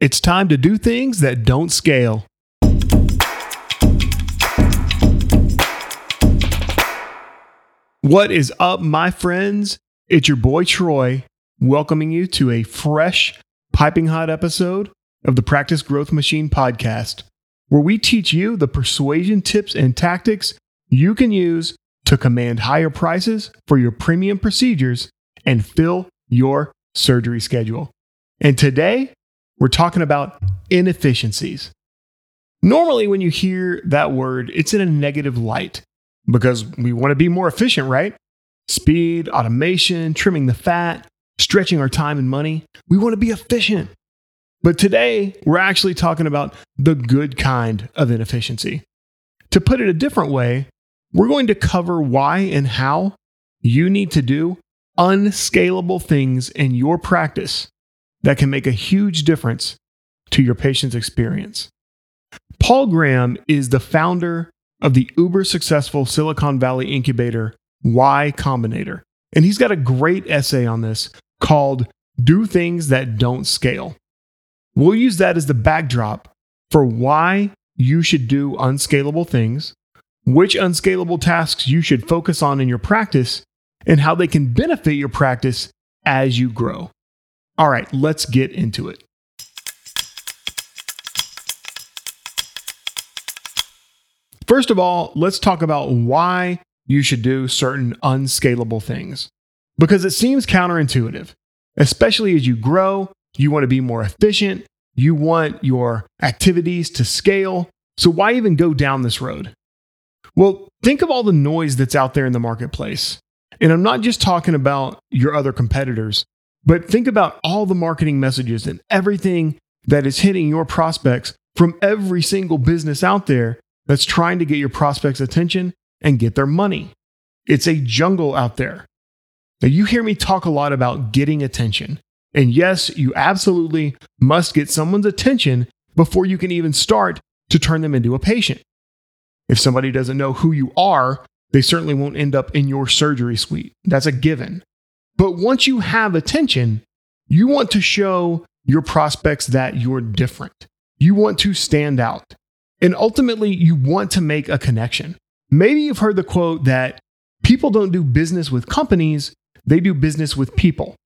It's time to do things that don't scale. What is up, my friends? It's your boy Troy, welcoming you to a fresh, piping hot episode of the Practice Growth Machine podcast, where we teach you the persuasion tips and tactics you can use to command higher prices for your premium procedures and fill your surgery schedule. And today, we're talking about inefficiencies. Normally, when you hear that word, it's in a negative light because we want to be more efficient, right? Speed, automation, trimming the fat, stretching our time and money. We want to be efficient. But today, we're actually talking about the good kind of inefficiency. To put it a different way, we're going to cover why and how you need to do unscalable things in your practice that can make a huge difference to your patient's experience. Paul Graham is the founder of the uber successful Silicon Valley incubator Y Combinator. And he's got a great essay on this called Do Things That Don't Scale. We'll use that as the backdrop for why you should do unscalable things, which unscalable tasks you should focus on in your practice, and how they can benefit your practice as you grow. All right, let's get into it. First of all, let's talk about why you should do certain unscalable things. Because it seems counterintuitive, especially as you grow, you want to be more efficient, you want your activities to scale. So, why even go down this road? Well, think of all the noise that's out there in the marketplace. And I'm not just talking about your other competitors, but think about all the marketing messages and everything that is hitting your prospects from every single business out there that's trying to get your prospects' attention and get their money. It's a jungle out there. Now, you hear me talk a lot about getting attention. And yes, you absolutely must get someone's attention before you can even start to turn them into a patient. If somebody doesn't know who you are, they certainly won't end up in your surgery suite. That's a given. But once you have attention, you want to show your prospects that you're different. You want to stand out. And ultimately, you want to make a connection. Maybe you've heard the quote that people don't do business with companies, they do business with people.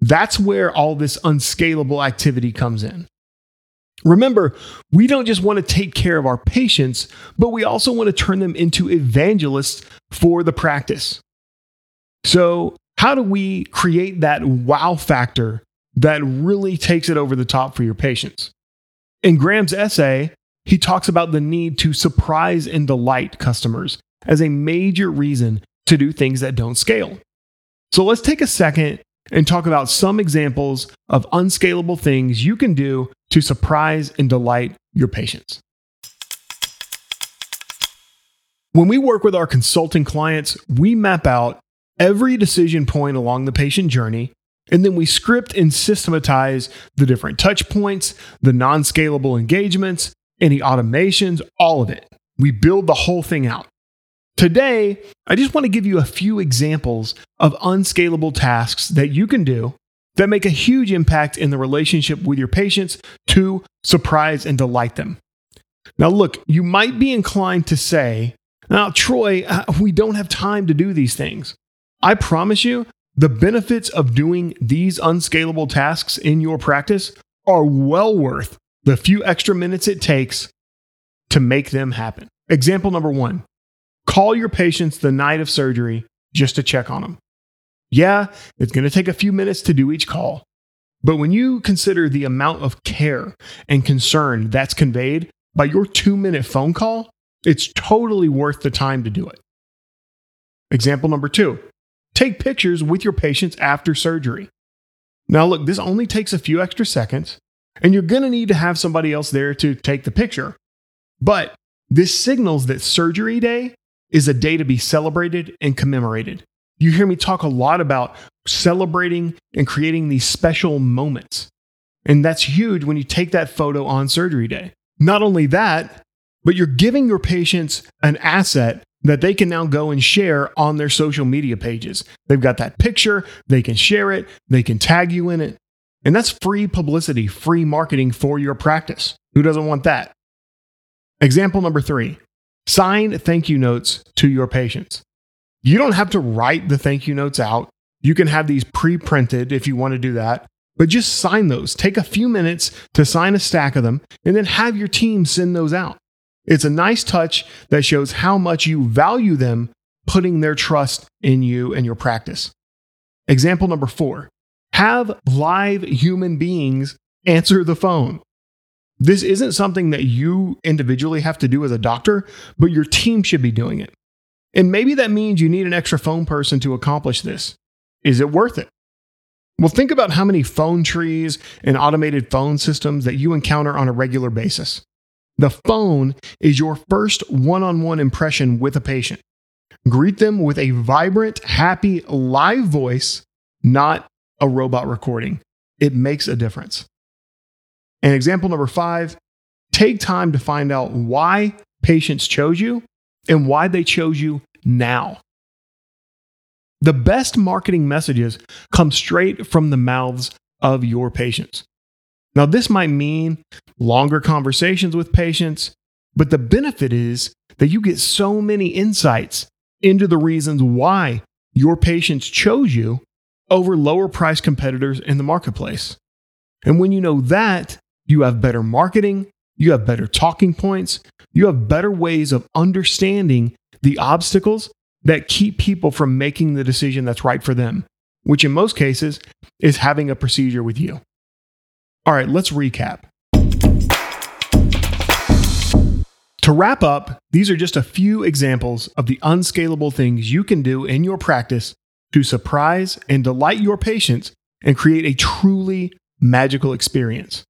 That's where all this unscalable activity comes in. Remember, we don't just want to take care of our patients, but we also want to turn them into evangelists for the practice. So, how do we create that wow factor that really takes it over the top for your patients? In Graham's essay, he talks about the need to surprise and delight customers as a major reason to do things that don't scale. So let's take a second and talk about some examples of unscalable things you can do to surprise and delight your patients. When we work with our consulting clients, we map out every decision point along the patient journey, and then we script and systematize the different touch points, the non scalable engagements, any automations, all of it. We build the whole thing out. Today, I just want to give you a few examples of unscalable tasks that you can do that make a huge impact in the relationship with your patients to surprise and delight them. Now, look, you might be inclined to say, now, Troy, uh, we don't have time to do these things. I promise you, the benefits of doing these unscalable tasks in your practice are well worth the few extra minutes it takes to make them happen. Example number one call your patients the night of surgery just to check on them. Yeah, it's going to take a few minutes to do each call, but when you consider the amount of care and concern that's conveyed by your two minute phone call, it's totally worth the time to do it. Example number two take pictures with your patients after surgery. Now, look, this only takes a few extra seconds, and you're going to need to have somebody else there to take the picture. But this signals that surgery day is a day to be celebrated and commemorated. You hear me talk a lot about celebrating and creating these special moments. And that's huge when you take that photo on surgery day. Not only that, but you're giving your patients an asset that they can now go and share on their social media pages. They've got that picture, they can share it, they can tag you in it. And that's free publicity, free marketing for your practice. Who doesn't want that? Example number three sign thank you notes to your patients. You don't have to write the thank you notes out. You can have these pre printed if you want to do that, but just sign those. Take a few minutes to sign a stack of them and then have your team send those out. It's a nice touch that shows how much you value them putting their trust in you and your practice. Example number four have live human beings answer the phone. This isn't something that you individually have to do as a doctor, but your team should be doing it. And maybe that means you need an extra phone person to accomplish this. Is it worth it? Well, think about how many phone trees and automated phone systems that you encounter on a regular basis. The phone is your first one on one impression with a patient. Greet them with a vibrant, happy, live voice, not a robot recording. It makes a difference. And example number five take time to find out why patients chose you and why they chose you now. The best marketing messages come straight from the mouths of your patients. Now, this might mean longer conversations with patients, but the benefit is that you get so many insights into the reasons why your patients chose you over lower price competitors in the marketplace. And when you know that, you have better marketing, you have better talking points, you have better ways of understanding the obstacles that keep people from making the decision that's right for them, which in most cases is having a procedure with you. All right, let's recap. To wrap up, these are just a few examples of the unscalable things you can do in your practice to surprise and delight your patients and create a truly magical experience.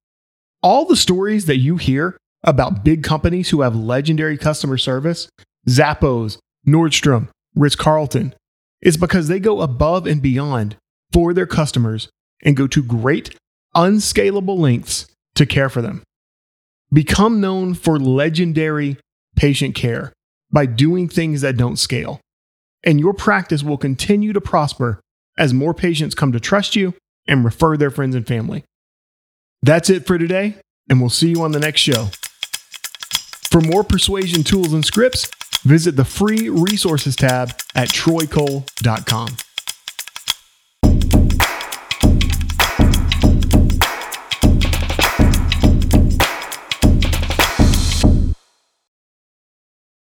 All the stories that you hear about big companies who have legendary customer service, Zappos, Nordstrom, Ritz Carlton, is because they go above and beyond for their customers and go to great, unscalable lengths to care for them. Become known for legendary patient care by doing things that don't scale. And your practice will continue to prosper as more patients come to trust you and refer their friends and family. That's it for today, and we'll see you on the next show. For more persuasion tools and scripts, visit the free resources tab at troycole.com.